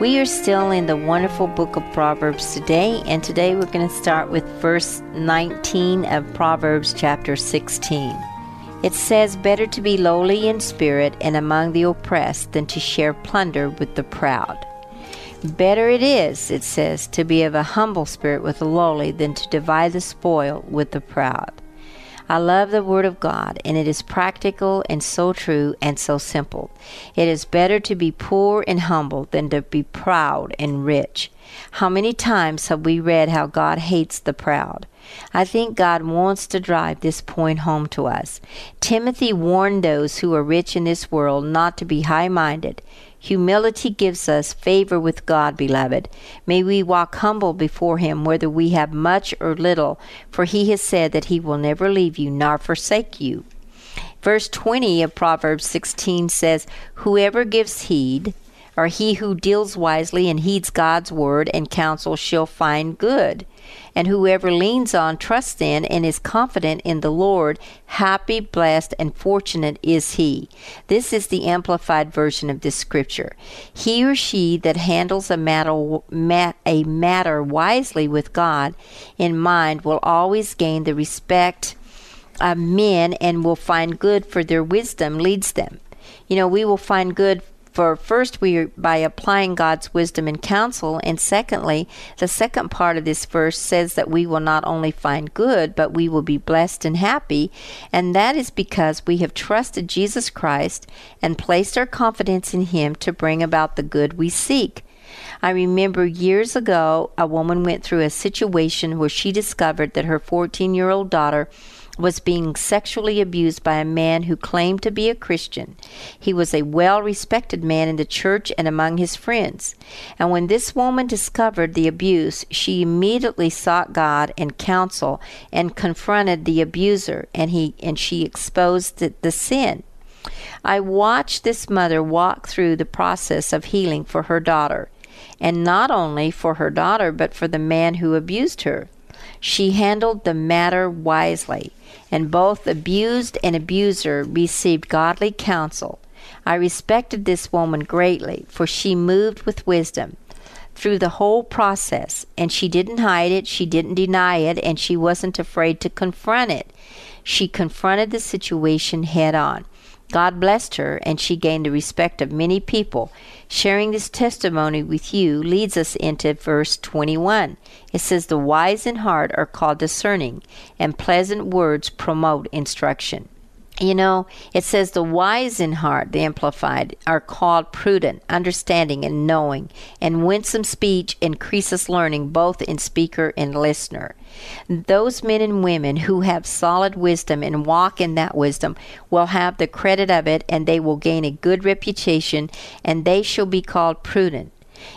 We are still in the wonderful book of Proverbs today, and today we're going to start with verse 19 of Proverbs chapter 16. It says, Better to be lowly in spirit and among the oppressed than to share plunder with the proud. Better it is, it says, to be of a humble spirit with the lowly than to divide the spoil with the proud. I love the Word of God, and it is practical and so true and so simple. It is better to be poor and humble than to be proud and rich. How many times have we read how God hates the proud? I think God wants to drive this point home to us. Timothy warned those who are rich in this world not to be high minded. Humility gives us favor with God, beloved. May we walk humble before Him, whether we have much or little, for He has said that He will never leave you nor forsake you. Verse 20 of Proverbs 16 says, Whoever gives heed, or he who deals wisely and heeds God's word and counsel, shall find good and whoever leans on, trusts in, and is confident in the Lord, happy, blessed, and fortunate is he. This is the amplified version of this scripture. He or she that handles a matter, a matter wisely with God in mind will always gain the respect of men and will find good for their wisdom leads them. You know, we will find good for first we by applying God's wisdom and counsel and secondly the second part of this verse says that we will not only find good but we will be blessed and happy and that is because we have trusted Jesus Christ and placed our confidence in him to bring about the good we seek. I remember years ago a woman went through a situation where she discovered that her 14 year old daughter was being sexually abused by a man who claimed to be a Christian. He was a well respected man in the church and among his friends. And when this woman discovered the abuse, she immediately sought God and counsel and confronted the abuser, and he and she exposed the, the sin. I watched this mother walk through the process of healing for her daughter, and not only for her daughter, but for the man who abused her. She handled the matter wisely and both abused and abuser received godly counsel. I respected this woman greatly, for she moved with wisdom through the whole process, and she didn't hide it, she didn't deny it, and she wasn't afraid to confront it. She confronted the situation head on. God blessed her, and she gained the respect of many people. Sharing this testimony with you leads us into verse 21. It says, The wise in heart are called discerning, and pleasant words promote instruction. You know, it says the wise in heart, the Amplified, are called prudent, understanding, and knowing, and winsome speech increases learning both in speaker and listener. Those men and women who have solid wisdom and walk in that wisdom will have the credit of it, and they will gain a good reputation, and they shall be called prudent.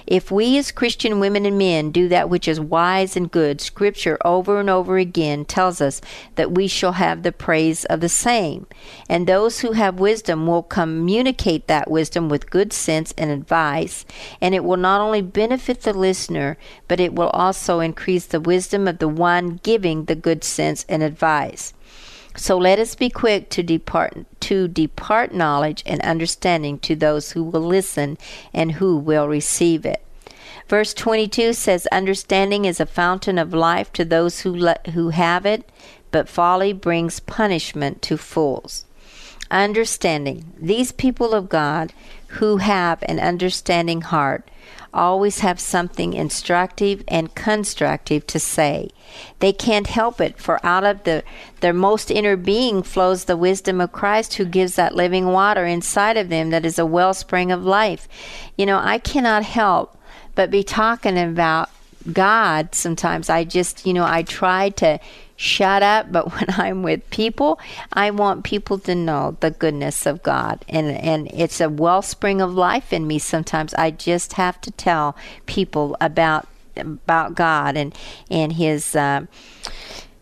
If we as Christian women and men do that which is wise and good, Scripture over and over again tells us that we shall have the praise of the same. And those who have wisdom will communicate that wisdom with good sense and advice, and it will not only benefit the listener, but it will also increase the wisdom of the one giving the good sense and advice. So let us be quick to depart to depart knowledge and understanding to those who will listen and who will receive it. Verse 22 says understanding is a fountain of life to those who le- who have it, but folly brings punishment to fools. Understanding. These people of God who have an understanding heart always have something instructive and constructive to say. They can't help it, for out of the, their most inner being flows the wisdom of Christ who gives that living water inside of them that is a wellspring of life. You know, I cannot help but be talking about God sometimes. I just, you know, I try to shut up, but when I'm with people, I want people to know the goodness of God. And, and it's a wellspring of life in me sometimes. I just have to tell people about about God and and his uh,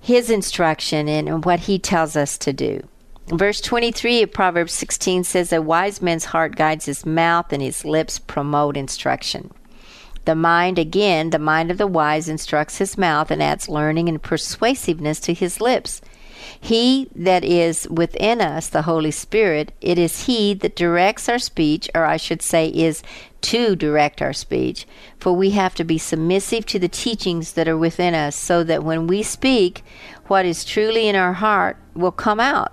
his instruction and what he tells us to do. Verse 23 of Proverbs 16 says, A wise man's heart guides his mouth, and his lips promote instruction. The mind, again, the mind of the wise instructs his mouth and adds learning and persuasiveness to his lips. He that is within us, the Holy Spirit, it is He that directs our speech, or I should say, is to direct our speech. For we have to be submissive to the teachings that are within us, so that when we speak, what is truly in our heart will come out.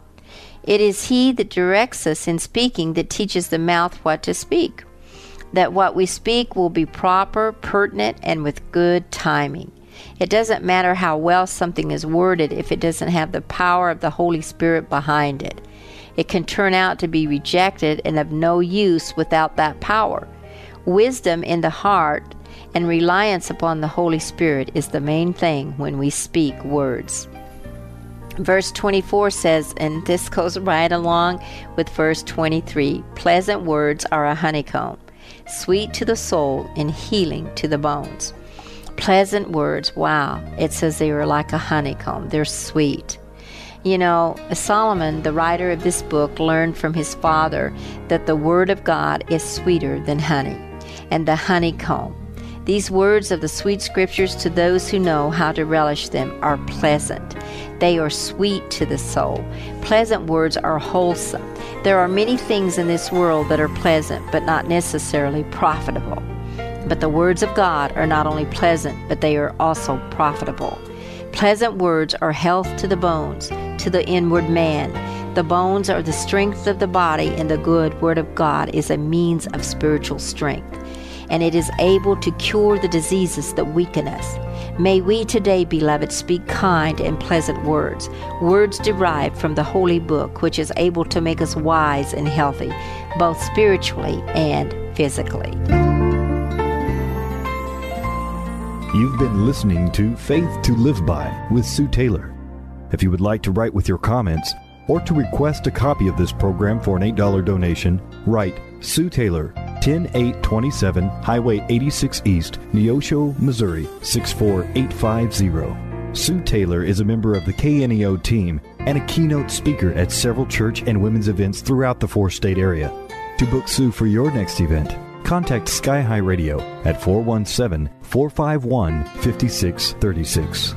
It is He that directs us in speaking that teaches the mouth what to speak, that what we speak will be proper, pertinent, and with good timing. It doesn't matter how well something is worded if it doesn't have the power of the Holy Spirit behind it. It can turn out to be rejected and of no use without that power. Wisdom in the heart and reliance upon the Holy Spirit is the main thing when we speak words. Verse 24 says, and this goes right along with verse 23 pleasant words are a honeycomb, sweet to the soul and healing to the bones. Pleasant words, wow. It says they are like a honeycomb, they're sweet. You know, Solomon, the writer of this book, learned from his father that the Word of God is sweeter than honey, and the honeycomb these words of the sweet scriptures to those who know how to relish them are pleasant. They are sweet to the soul. Pleasant words are wholesome. There are many things in this world that are pleasant, but not necessarily profitable. But the words of God are not only pleasant, but they are also profitable. Pleasant words are health to the bones, to the inward man. The bones are the strength of the body, and the good word of God is a means of spiritual strength and it is able to cure the diseases that weaken us. May we today, beloved, speak kind and pleasant words, words derived from the Holy Book, which is able to make us wise and healthy, both spiritually and physically. You've been listening to Faith to Live By with Sue Taylor. If you would like to write with your comments or to request a copy of this program for an $8 donation, write Sue Taylor, 10827 Highway 86 East, Neosho, Missouri 64850. Sue Taylor is a member of the KNEO team and a keynote speaker at several church and women's events throughout the four state area. To book Sue for your next event, contact Sky High Radio at 417 451 5636.